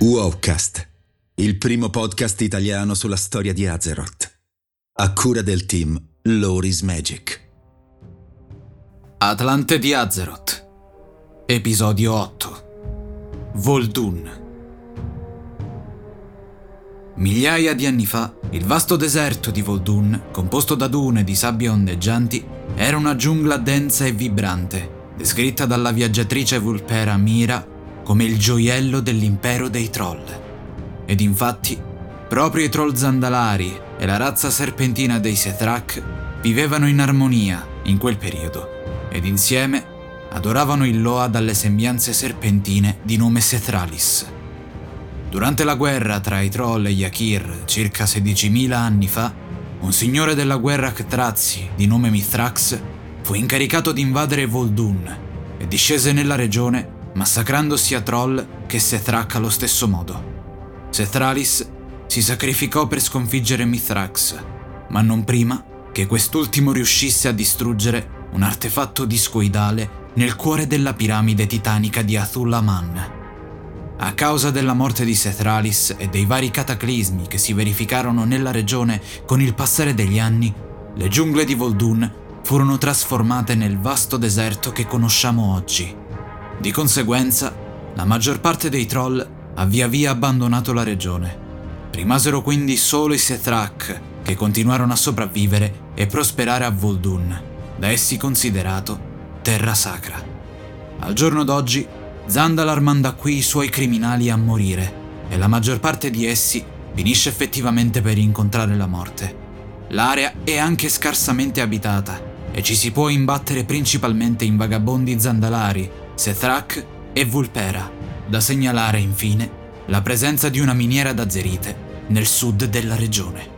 Wowcast, il primo podcast italiano sulla storia di Azeroth. A cura del team Loris Magic. Atlante di Azeroth. Episodio 8. Voldun. Migliaia di anni fa, il vasto deserto di Voldun, composto da dune di sabbie ondeggianti, era una giungla densa e vibrante, descritta dalla viaggiatrice Vulpera Mira come il gioiello dell'impero dei troll. Ed infatti, proprio i troll zandalari e la razza serpentina dei Sethrak vivevano in armonia in quel periodo, ed insieme adoravano il Loa dalle sembianze serpentine di nome Sethralis. Durante la guerra tra i troll e gli Akir, circa 16.000 anni fa, un signore della guerra Ktrazi di nome Mithrax fu incaricato di invadere Voldun e discese nella regione massacrando sia Troll che Sethrak allo stesso modo. Sethralis si sacrificò per sconfiggere Mithrax, ma non prima che quest'ultimo riuscisse a distruggere un artefatto discoidale nel cuore della piramide titanica di Athulaman. A causa della morte di Sethralis e dei vari cataclismi che si verificarono nella regione con il passare degli anni, le giungle di Voldun furono trasformate nel vasto deserto che conosciamo oggi. Di conseguenza, la maggior parte dei troll ha via via abbandonato la regione. Rimasero quindi solo i Sethrak, che continuarono a sopravvivere e prosperare a Voldun, da essi considerato terra sacra. Al giorno d'oggi, Zandalar manda qui i suoi criminali a morire, e la maggior parte di essi finisce effettivamente per incontrare la morte. L'area è anche scarsamente abitata e ci si può imbattere principalmente in vagabondi zandalari Sethrak e Vulpera. Da segnalare infine la presenza di una miniera d'azerite nel sud della regione.